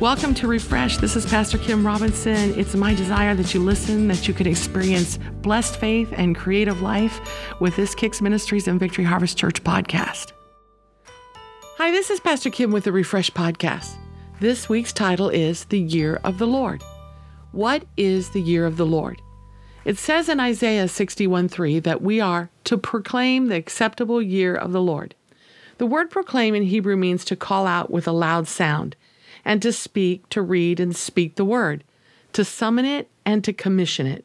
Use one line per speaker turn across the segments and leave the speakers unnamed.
Welcome to Refresh. This is Pastor Kim Robinson. It's my desire that you listen, that you can experience blessed faith and creative life with this Kicks Ministries and Victory Harvest Church podcast. Hi, this is Pastor Kim with the Refresh podcast. This week's title is The Year of the Lord. What is the year of the Lord? It says in Isaiah 61 3 that we are to proclaim the acceptable year of the Lord. The word proclaim in Hebrew means to call out with a loud sound and to speak, to read, and speak the word, to summon it, and to commission it.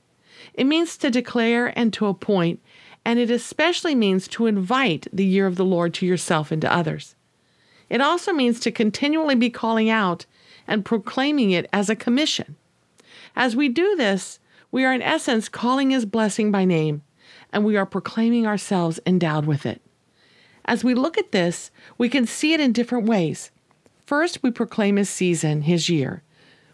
It means to declare and to appoint, and it especially means to invite the year of the Lord to yourself and to others. It also means to continually be calling out and proclaiming it as a commission. As we do this, we are in essence calling His blessing by name, and we are proclaiming ourselves endowed with it. As we look at this, we can see it in different ways. First, we proclaim his season, his year.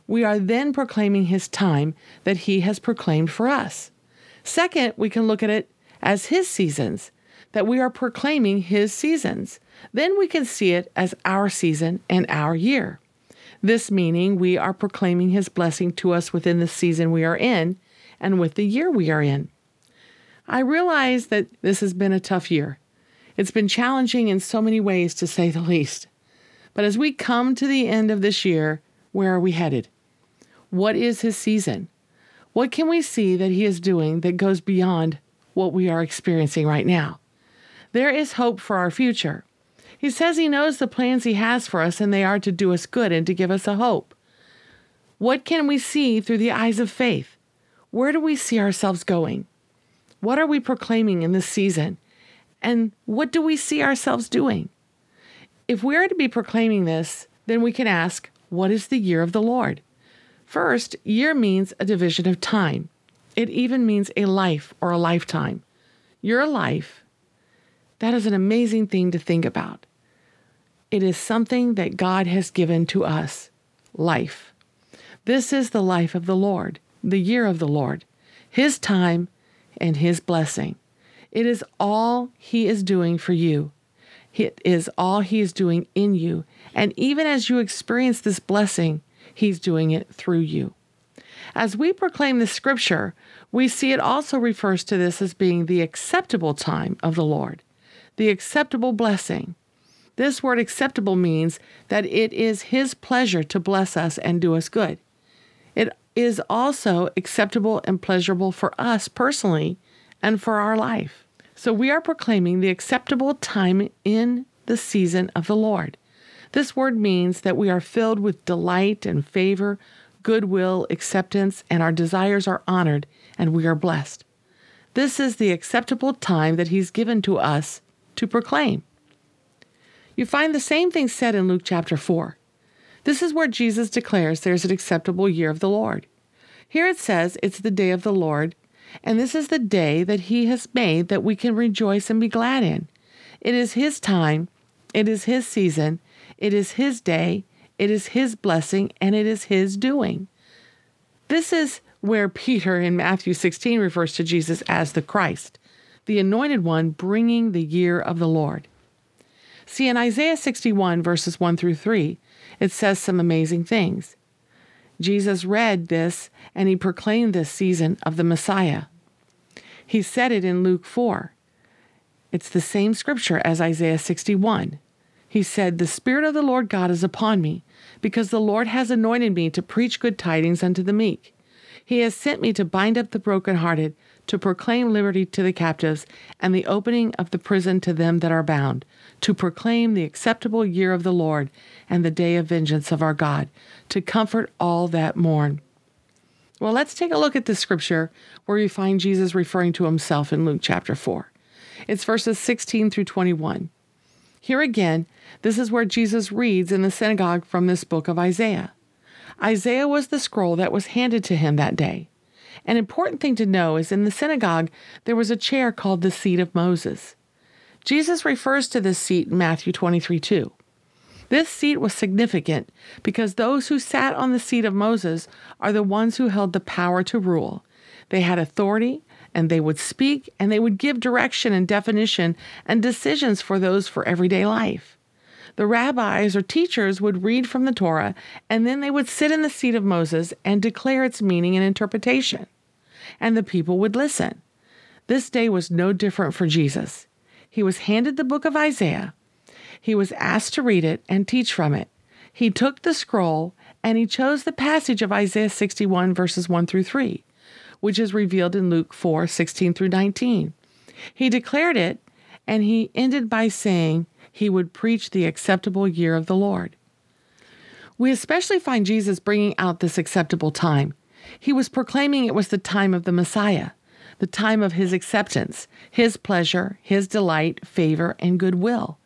We are then proclaiming his time that he has proclaimed for us. Second, we can look at it as his seasons, that we are proclaiming his seasons. Then we can see it as our season and our year. This meaning we are proclaiming his blessing to us within the season we are in and with the year we are in. I realize that this has been a tough year. It's been challenging in so many ways, to say the least. But as we come to the end of this year, where are we headed? What is his season? What can we see that he is doing that goes beyond what we are experiencing right now? There is hope for our future. He says he knows the plans he has for us, and they are to do us good and to give us a hope. What can we see through the eyes of faith? Where do we see ourselves going? What are we proclaiming in this season? And what do we see ourselves doing? If we are to be proclaiming this, then we can ask, what is the year of the Lord? First, year means a division of time. It even means a life or a lifetime. Your life, that is an amazing thing to think about. It is something that God has given to us life. This is the life of the Lord, the year of the Lord, His time and His blessing. It is all He is doing for you. It is all He is doing in you. And even as you experience this blessing, He's doing it through you. As we proclaim the scripture, we see it also refers to this as being the acceptable time of the Lord, the acceptable blessing. This word acceptable means that it is His pleasure to bless us and do us good. It is also acceptable and pleasurable for us personally and for our life. So we are proclaiming the acceptable time in the season of the Lord. This word means that we are filled with delight and favor, goodwill, acceptance, and our desires are honored and we are blessed. This is the acceptable time that He's given to us to proclaim. You find the same thing said in Luke chapter 4. This is where Jesus declares there's an acceptable year of the Lord. Here it says it's the day of the Lord, and this is the day that He has made that we can rejoice and be glad in. It is His time, it is His season, it is His day, it is His blessing, and it is His doing. This is where Peter in Matthew 16 refers to Jesus as the Christ, the anointed one bringing the year of the Lord. See, in Isaiah 61, verses 1 through 3, it says some amazing things. Jesus read this and he proclaimed this season of the Messiah. He said it in Luke 4. It's the same scripture as Isaiah 61. He said, The Spirit of the Lord God is upon me, because the Lord has anointed me to preach good tidings unto the meek. He has sent me to bind up the brokenhearted, to proclaim liberty to the captives, and the opening of the prison to them that are bound, to proclaim the acceptable year of the Lord and the day of vengeance of our God, to comfort all that mourn. Well, let's take a look at the scripture where you find Jesus referring to himself in Luke chapter 4. It's verses 16 through 21. Here again, this is where Jesus reads in the synagogue from this book of Isaiah. Isaiah was the scroll that was handed to him that day. An important thing to know is in the synagogue, there was a chair called the seat of Moses. Jesus refers to this seat in Matthew 23 2. This seat was significant because those who sat on the seat of Moses are the ones who held the power to rule. They had authority and they would speak and they would give direction and definition and decisions for those for everyday life. The rabbis or teachers would read from the Torah, and then they would sit in the seat of Moses and declare its meaning and interpretation. And the people would listen. This day was no different for Jesus. He was handed the book of Isaiah. He was asked to read it and teach from it. He took the scroll and he chose the passage of Isaiah 61, verses 1 through 3, which is revealed in Luke 4 16 through 19. He declared it and he ended by saying he would preach the acceptable year of the Lord. We especially find Jesus bringing out this acceptable time. He was proclaiming it was the time of the Messiah the time of his acceptance, his pleasure, his delight, favor, and goodwill.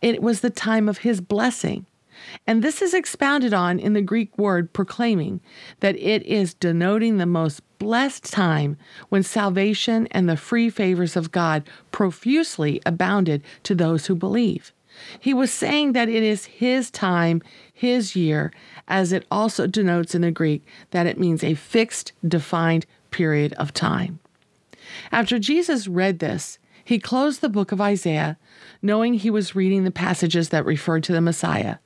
It was the time of his blessing. And this is expounded on in the Greek word proclaiming, that it is denoting the most blessed time when salvation and the free favors of God profusely abounded to those who believe. He was saying that it is his time, his year, as it also denotes in the Greek that it means a fixed, defined period of time. After Jesus read this, he closed the book of Isaiah, knowing he was reading the passages that referred to the Messiah.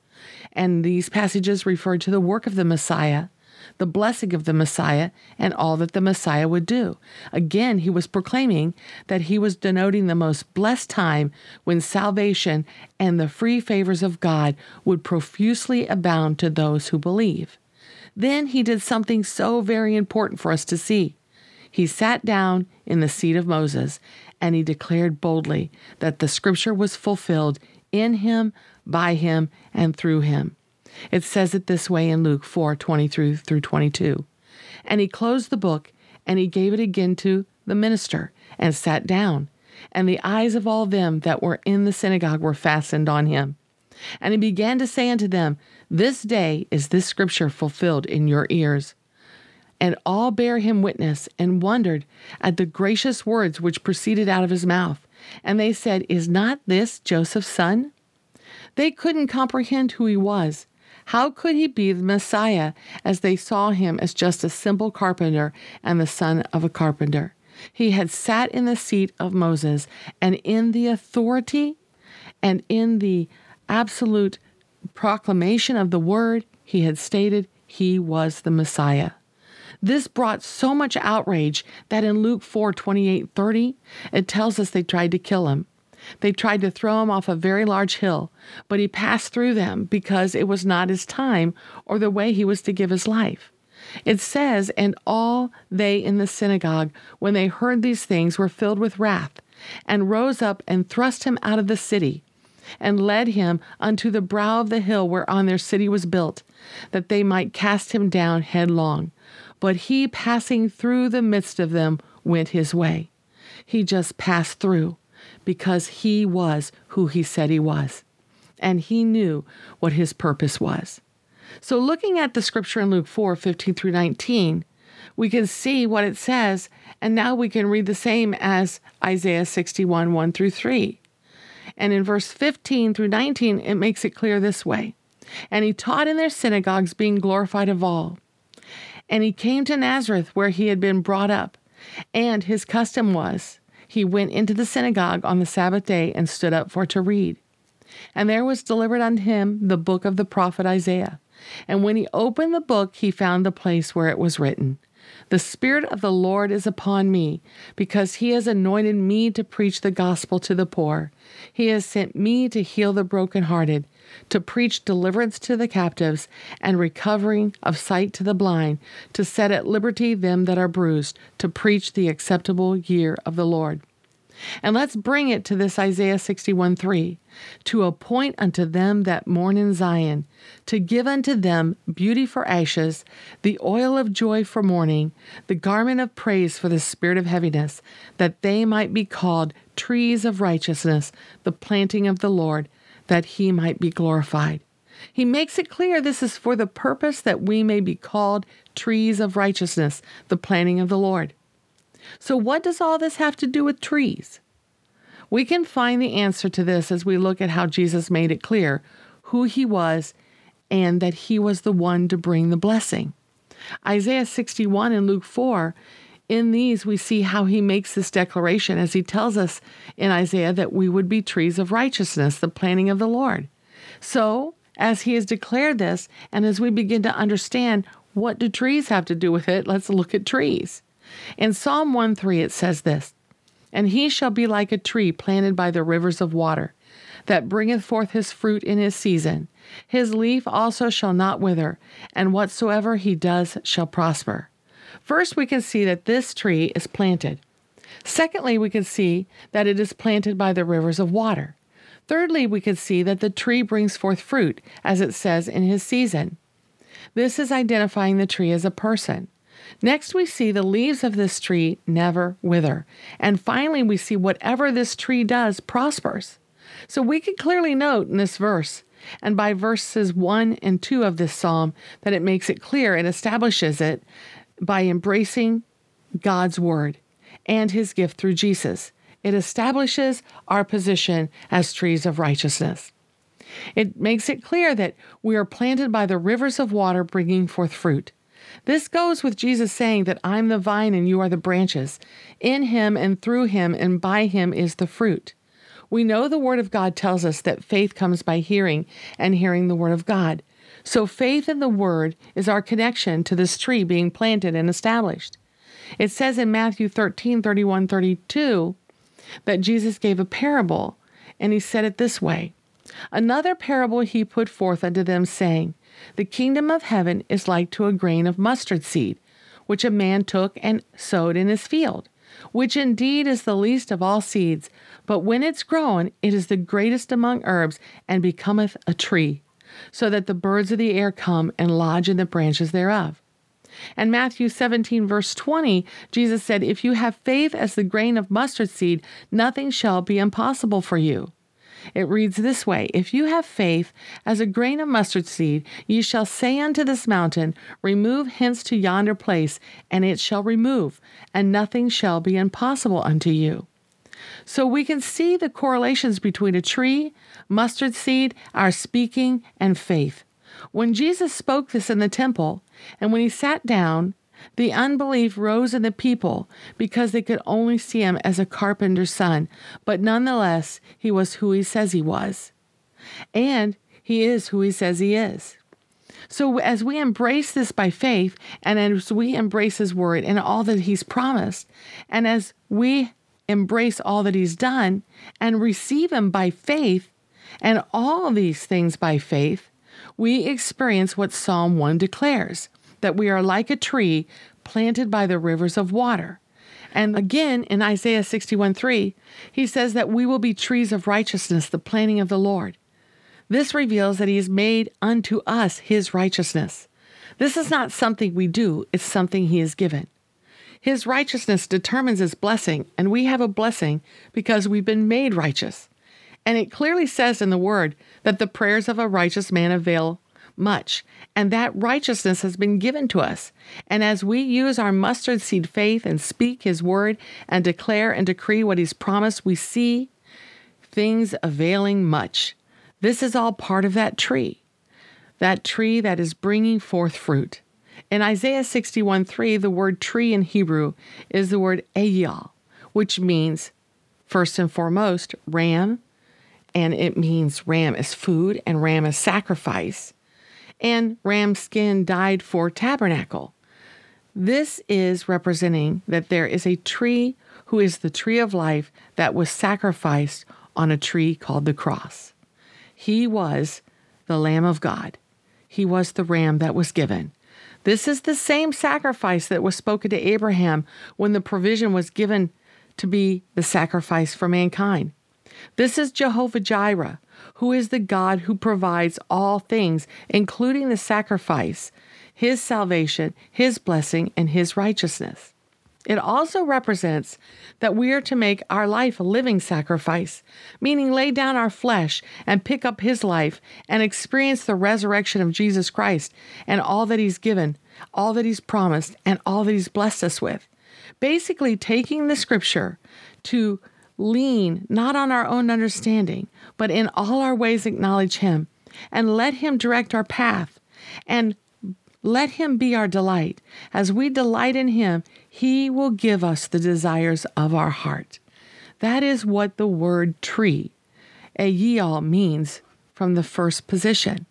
And these passages referred to the work of the Messiah, the blessing of the Messiah, and all that the Messiah would do. Again, he was proclaiming that he was denoting the most blessed time when salvation and the free favors of God would profusely abound to those who believe. Then he did something so very important for us to see. He sat down in the seat of Moses and he declared boldly that the scripture was fulfilled in him, by him, and through him. It says it this way in Luke 4 23 through 22. And he closed the book and he gave it again to the minister and sat down. And the eyes of all them that were in the synagogue were fastened on him. And he began to say unto them, This day is this scripture fulfilled in your ears. And all bare him witness and wondered at the gracious words which proceeded out of his mouth. And they said, Is not this Joseph's son? They couldn't comprehend who he was. How could he be the Messiah as they saw him as just a simple carpenter and the son of a carpenter? He had sat in the seat of Moses, and in the authority and in the absolute proclamation of the word, he had stated he was the Messiah. This brought so much outrage that in Luke 4 28 30, it tells us they tried to kill him. They tried to throw him off a very large hill, but he passed through them because it was not his time or the way he was to give his life. It says, And all they in the synagogue, when they heard these things, were filled with wrath, and rose up and thrust him out of the city, and led him unto the brow of the hill whereon their city was built, that they might cast him down headlong. But he, passing through the midst of them, went his way. He just passed through because he was who he said he was. And he knew what his purpose was. So, looking at the scripture in Luke 4 15 through 19, we can see what it says, and now we can read the same as Isaiah 61 1 through 3. And in verse 15 through 19, it makes it clear this way And he taught in their synagogues, being glorified of all. And he came to Nazareth, where he had been brought up. And his custom was, he went into the synagogue on the Sabbath day and stood up for to read. And there was delivered unto him the book of the prophet Isaiah. And when he opened the book, he found the place where it was written The Spirit of the Lord is upon me, because he has anointed me to preach the gospel to the poor. He has sent me to heal the brokenhearted to preach deliverance to the captives and recovering of sight to the blind, to set at liberty them that are bruised, to preach the acceptable year of the Lord. And let's bring it to this Isaiah 61 3 to appoint unto them that mourn in Zion, to give unto them beauty for ashes, the oil of joy for mourning, the garment of praise for the spirit of heaviness, that they might be called trees of righteousness, the planting of the Lord that he might be glorified. He makes it clear this is for the purpose that we may be called trees of righteousness, the planting of the Lord. So, what does all this have to do with trees? We can find the answer to this as we look at how Jesus made it clear who he was and that he was the one to bring the blessing. Isaiah 61 and Luke 4 in these, we see how he makes this declaration as he tells us in Isaiah that we would be trees of righteousness, the planting of the Lord. So, as he has declared this, and as we begin to understand what do trees have to do with it, let's look at trees. In Psalm 1 3, it says this And he shall be like a tree planted by the rivers of water, that bringeth forth his fruit in his season. His leaf also shall not wither, and whatsoever he does shall prosper. First, we can see that this tree is planted. Secondly, we can see that it is planted by the rivers of water. Thirdly, we can see that the tree brings forth fruit, as it says in his season. This is identifying the tree as a person. Next, we see the leaves of this tree never wither. And finally, we see whatever this tree does prospers. So we can clearly note in this verse, and by verses 1 and 2 of this psalm, that it makes it clear and establishes it by embracing God's word and his gift through Jesus. It establishes our position as trees of righteousness. It makes it clear that we are planted by the rivers of water bringing forth fruit. This goes with Jesus saying that I'm the vine and you are the branches. In him and through him and by him is the fruit. We know the Word of God tells us that faith comes by hearing and hearing the Word of God. So faith in the Word is our connection to this tree being planted and established. It says in Matthew 13 31 32 that Jesus gave a parable, and he said it this way Another parable he put forth unto them, saying, The kingdom of heaven is like to a grain of mustard seed, which a man took and sowed in his field, which indeed is the least of all seeds, but when it's grown, it is the greatest among herbs, and becometh a tree, so that the birds of the air come and lodge in the branches thereof. And Matthew 17, verse 20, Jesus said, If you have faith as the grain of mustard seed, nothing shall be impossible for you. It reads this way If you have faith as a grain of mustard seed, ye shall say unto this mountain, Remove hence to yonder place, and it shall remove, and nothing shall be impossible unto you. So we can see the correlations between a tree, mustard seed, our speaking, and faith. When Jesus spoke this in the temple, and when he sat down, the unbelief rose in the people because they could only see him as a carpenter's son, but nonetheless, he was who he says he was. And he is who he says he is. So, as we embrace this by faith, and as we embrace his word and all that he's promised, and as we embrace all that he's done and receive him by faith, and all these things by faith, we experience what Psalm 1 declares that we are like a tree planted by the rivers of water. And again in Isaiah 61 3, he says that we will be trees of righteousness, the planting of the Lord. This reveals that he has made unto us his righteousness. This is not something we do, it's something he has given. His righteousness determines his blessing, and we have a blessing because we've been made righteous. And it clearly says in the word that the prayers of a righteous man avail much, and that righteousness has been given to us. And as we use our mustard seed faith and speak His word and declare and decree what He's promised, we see things availing much. This is all part of that tree, that tree that is bringing forth fruit. In Isaiah 61 3, the word tree in Hebrew is the word eyal, which means, first and foremost, ram, and it means ram is food and ram is sacrifice and ram skin dyed for tabernacle. This is representing that there is a tree who is the tree of life that was sacrificed on a tree called the cross. He was the Lamb of God. He was the ram that was given. This is the same sacrifice that was spoken to Abraham when the provision was given to be the sacrifice for mankind. This is Jehovah Jireh, who is the God who provides all things, including the sacrifice, his salvation, his blessing, and his righteousness. It also represents that we are to make our life a living sacrifice, meaning lay down our flesh and pick up his life and experience the resurrection of Jesus Christ and all that he's given, all that he's promised, and all that he's blessed us with. Basically, taking the scripture to lean not on our own understanding, but in all our ways acknowledge Him and let Him direct our path and let Him be our delight. As we delight in Him, He will give us the desires of our heart. That is what the word tree, eyal, means from the first position.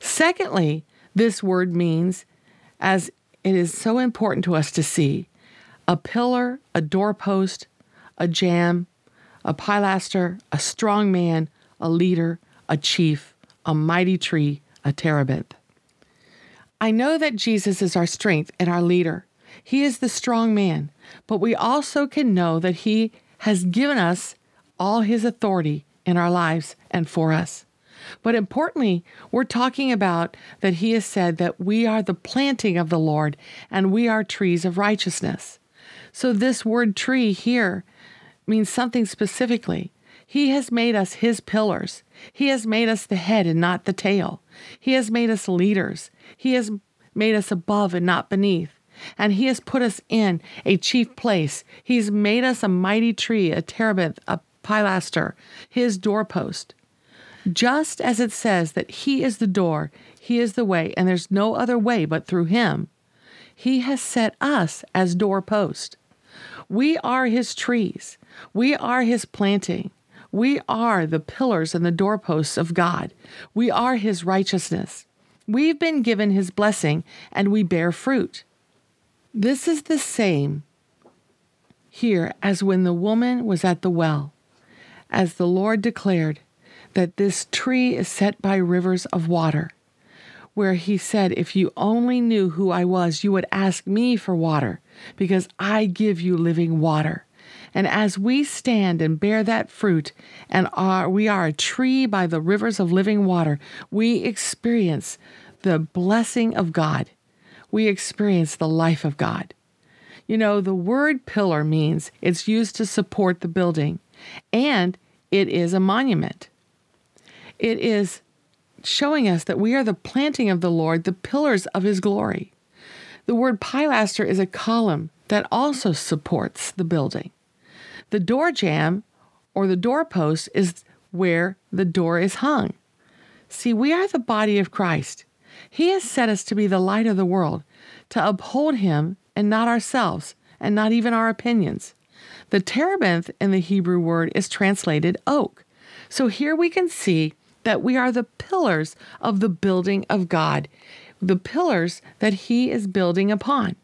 Secondly, this word means, as it is so important to us to see, a pillar, a doorpost, a jamb, a pilaster, a strong man, a leader, a chief, a mighty tree, a terebinth. I know that Jesus is our strength and our leader. He is the strong man, but we also can know that He has given us all His authority in our lives and for us. But importantly, we're talking about that He has said that we are the planting of the Lord and we are trees of righteousness. So, this word tree here means something specifically. He has made us His pillars. He has made us the head and not the tail. He has made us leaders. He has made us above and not beneath. And He has put us in a chief place. He's made us a mighty tree, a terebinth, a pilaster, His doorpost. Just as it says that He is the door, He is the way, and there's no other way but through Him, He has set us as doorpost. We are His trees. We are His planting. We are the pillars and the doorposts of God. We are His righteousness. We've been given His blessing and we bear fruit. This is the same here as when the woman was at the well, as the Lord declared that this tree is set by rivers of water, where He said, If you only knew who I was, you would ask me for water, because I give you living water. And as we stand and bear that fruit, and are, we are a tree by the rivers of living water, we experience the blessing of God. We experience the life of God. You know, the word pillar means it's used to support the building, and it is a monument. It is showing us that we are the planting of the Lord, the pillars of his glory. The word pilaster is a column that also supports the building. The door jamb or the doorpost is where the door is hung. See, we are the body of Christ. He has set us to be the light of the world, to uphold Him and not ourselves, and not even our opinions. The terebinth in the Hebrew word is translated oak. So here we can see that we are the pillars of the building of God, the pillars that He is building upon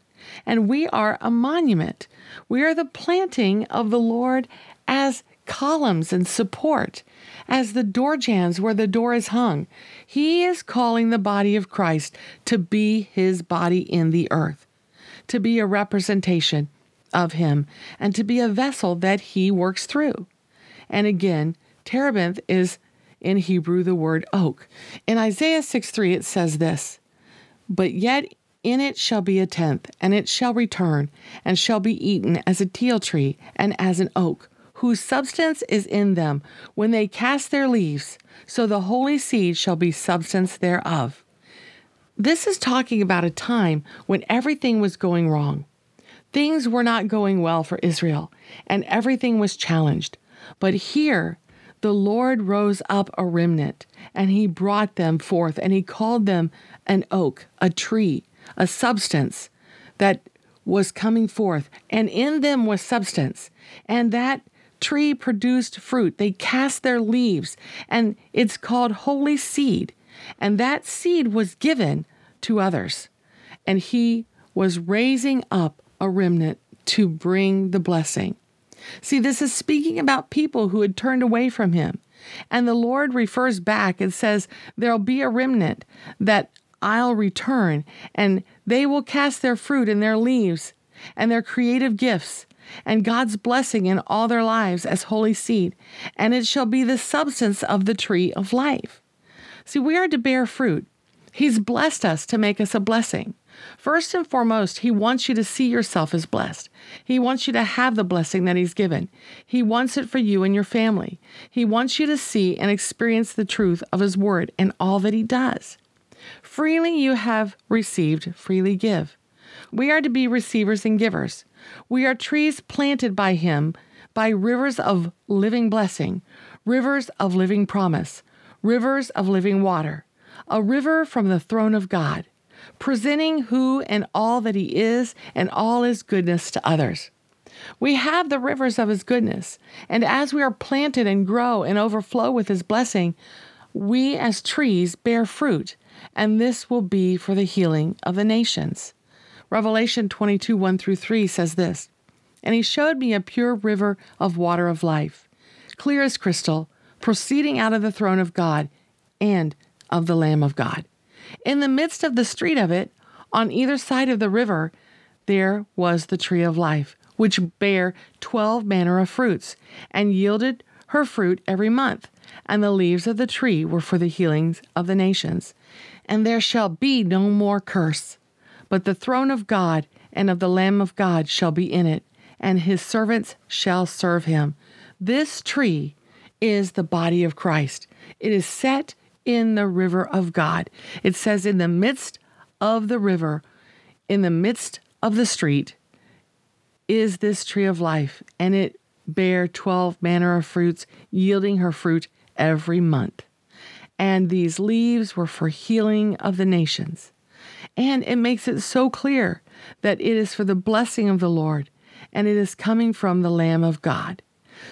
and we are a monument. We are the planting of the Lord as columns and support, as the door jambs where the door is hung. He is calling the body of Christ to be his body in the earth, to be a representation of him, and to be a vessel that he works through. And again, terebinth is in Hebrew the word oak. In Isaiah 6 3, it says this, But yet in it shall be a tenth, and it shall return, and shall be eaten as a teil tree and as an oak, whose substance is in them when they cast their leaves, so the holy seed shall be substance thereof. This is talking about a time when everything was going wrong. Things were not going well for Israel, and everything was challenged. But here, the Lord rose up a remnant, and he brought them forth, and he called them an oak, a tree, a substance that was coming forth, and in them was substance. And that tree produced fruit. They cast their leaves, and it's called holy seed. And that seed was given to others. And he was raising up a remnant to bring the blessing. See, this is speaking about people who had turned away from him. And the Lord refers back and says, There'll be a remnant that I'll return, and they will cast their fruit and their leaves and their creative gifts and God's blessing in all their lives as holy seed, and it shall be the substance of the tree of life. See, we are to bear fruit. He's blessed us to make us a blessing. First and foremost, He wants you to see yourself as blessed. He wants you to have the blessing that He's given. He wants it for you and your family. He wants you to see and experience the truth of His Word and all that He does. Freely you have received, freely give. We are to be receivers and givers. We are trees planted by Him by rivers of living blessing, rivers of living promise, rivers of living water, a river from the throne of God, presenting who and all that He is and all His goodness to others. We have the rivers of His goodness, and as we are planted and grow and overflow with His blessing, we as trees bear fruit, and this will be for the healing of the nations. Revelation 22 1 through 3 says this And he showed me a pure river of water of life, clear as crystal, proceeding out of the throne of God and of the Lamb of God. In the midst of the street of it, on either side of the river, there was the tree of life, which bare twelve manner of fruits, and yielded her fruit every month. And the leaves of the tree were for the healings of the nations. And there shall be no more curse, but the throne of God and of the Lamb of God shall be in it, and his servants shall serve him. This tree is the body of Christ. It is set in the river of God. It says, in the midst of the river, in the midst of the street, is this tree of life, and it bare twelve manner of fruits, yielding her fruit every month. And these leaves were for healing of the nations. And it makes it so clear that it is for the blessing of the Lord, and it is coming from the Lamb of God.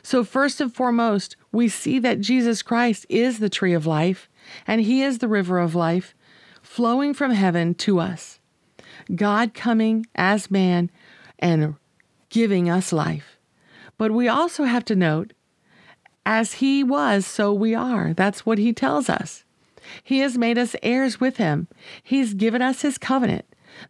So, first and foremost, we see that Jesus Christ is the tree of life, and He is the river of life flowing from heaven to us. God coming as man and giving us life. But we also have to note, as He was, so we are. That's what He tells us. He has made us heirs with Him, He's given us His covenant.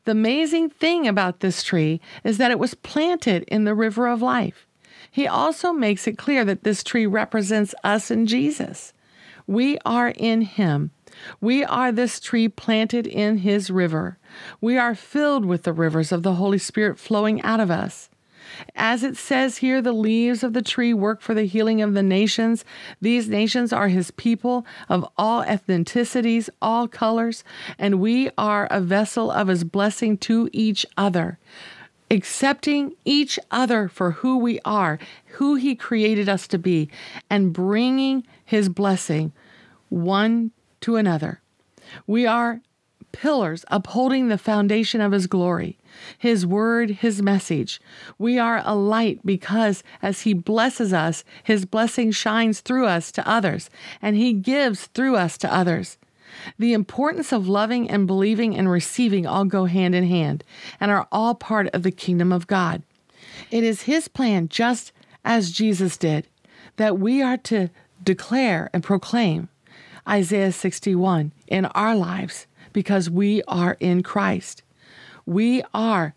The amazing thing about this tree is that it was planted in the river of life. He also makes it clear that this tree represents us and Jesus. We are in Him. We are this tree planted in His river. We are filled with the rivers of the Holy Spirit flowing out of us. As it says here, the leaves of the tree work for the healing of the nations. These nations are his people of all ethnicities, all colors, and we are a vessel of his blessing to each other. Accepting each other for who we are, who he created us to be, and bringing his blessing one to another. We are pillars upholding the foundation of His glory, His word, His message. We are a light because as He blesses us, His blessing shines through us to others, and He gives through us to others. The importance of loving and believing and receiving all go hand in hand and are all part of the kingdom of God. It is His plan, just as Jesus did, that we are to declare and proclaim Isaiah 61 in our lives because we are in Christ. We are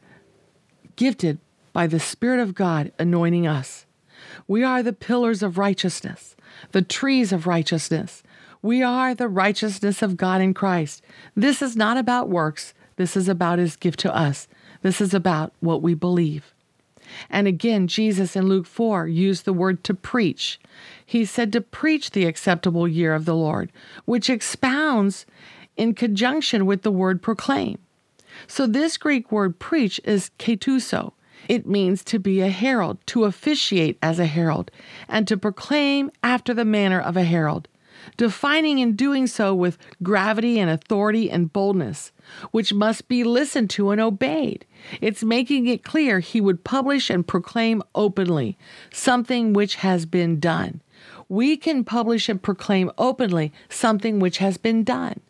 gifted by the Spirit of God anointing us. We are the pillars of righteousness, the trees of righteousness. We are the righteousness of God in Christ. This is not about works. This is about His gift to us. This is about what we believe. And again, Jesus in Luke 4 used the word to preach. He said to preach the acceptable year of the Lord, which expounds in conjunction with the word proclaim. So, this Greek word preach is kerusso. It means to be a herald, to officiate as a herald, and to proclaim after the manner of a herald, defining and doing so with gravity and authority and boldness, which must be listened to and obeyed. It's making it clear he would publish and proclaim openly something which has been done. We can publish and proclaim openly something which has been done.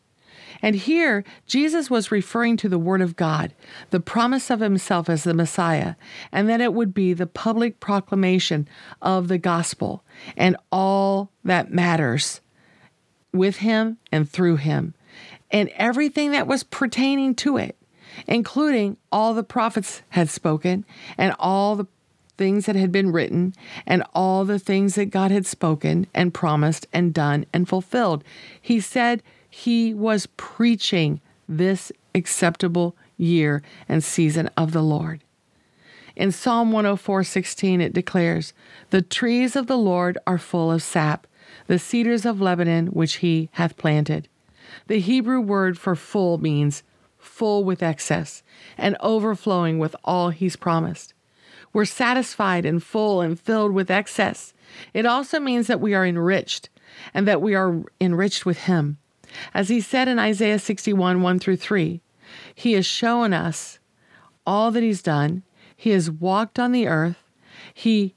And here, Jesus was referring to the Word of God, the promise of Himself as the Messiah, and that it would be the public proclamation of the gospel and all that matters with Him and through Him, and everything that was pertaining to it, including all the prophets had spoken and all the things that had been written and all the things that God had spoken and promised and done and fulfilled. He said, he was preaching this acceptable year and season of the Lord. In Psalm 104:16 it declares, "The trees of the Lord are full of sap, the cedars of Lebanon which he hath planted." The Hebrew word for full means full with excess and overflowing with all he's promised. We're satisfied and full and filled with excess. It also means that we are enriched and that we are enriched with him. As he said in Isaiah 61 1 through 3, he has shown us all that he's done. He has walked on the earth. He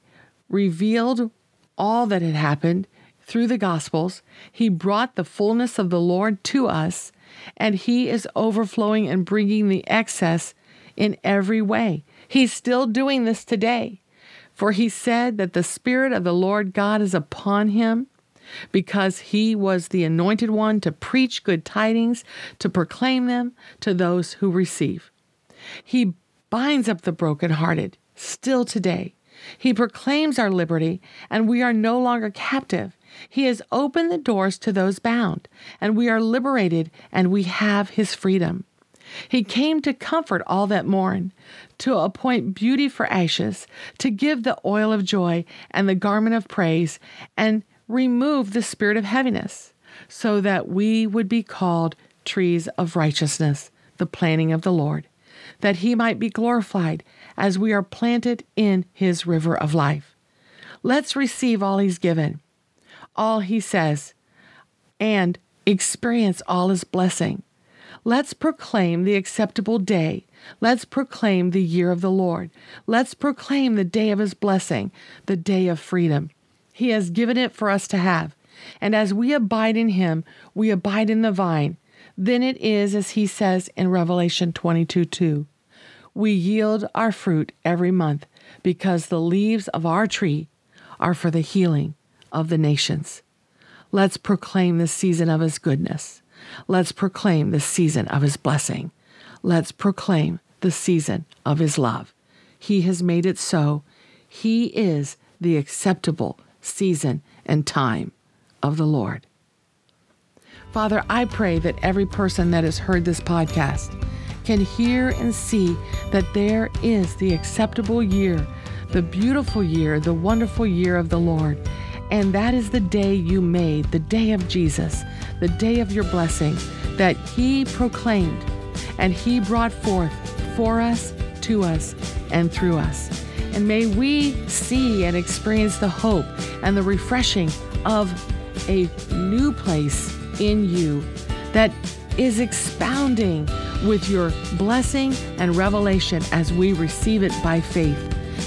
revealed all that had happened through the Gospels. He brought the fullness of the Lord to us, and He is overflowing and bringing the excess in every way. He's still doing this today. For He said that the Spirit of the Lord God is upon Him because he was the anointed one to preach good tidings, to proclaim them to those who receive. He binds up the brokenhearted still today. He proclaims our liberty, and we are no longer captive. He has opened the doors to those bound, and we are liberated, and we have His freedom. He came to comfort all that mourn, to appoint beauty for ashes, to give the oil of joy and the garment of praise, and remove the spirit of heaviness, so that we would be called trees of righteousness, the planting of the Lord, that He might be glorified as we are planted in His river of life. Let's receive all He's given all he says and experience all his blessing. Let's proclaim the acceptable day. Let's proclaim the year of the Lord. Let's proclaim the day of his blessing, the day of freedom. He has given it for us to have. And as we abide in him, we abide in the vine. Then it is as he says in Revelation 22 2. We yield our fruit every month because the leaves of our tree are for the healing of the nations. Let's proclaim the season of His goodness. Let's proclaim the season of His blessing. Let's proclaim the season of His love. He has made it so. He is the acceptable season and time of the Lord. Father, I pray that every person that has heard this podcast can hear and see that there is the acceptable year, the beautiful year, the wonderful year of the Lord and that is the day you made, the day of Jesus, the day of your blessing that He proclaimed and He brought forth for us, to us, and through us. And may we see and experience the hope and the refreshing of a new place in you that is expounding with your blessing and revelation as we receive it by faith,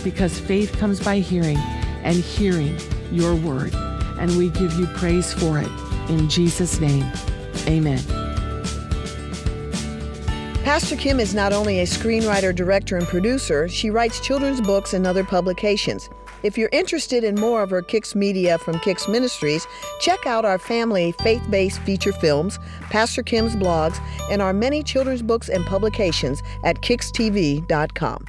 because faith comes by hearing, and hearing your word, and we give you praise for it. In Jesus' name, amen.
Pastor Kim is not only a screenwriter, director, and producer, she writes children's books and other publications. If you're interested in more of her Kicks media from Kicks Ministries, check out our family faith based feature films, Pastor Kim's blogs, and our many children's books and publications at kickstv.com.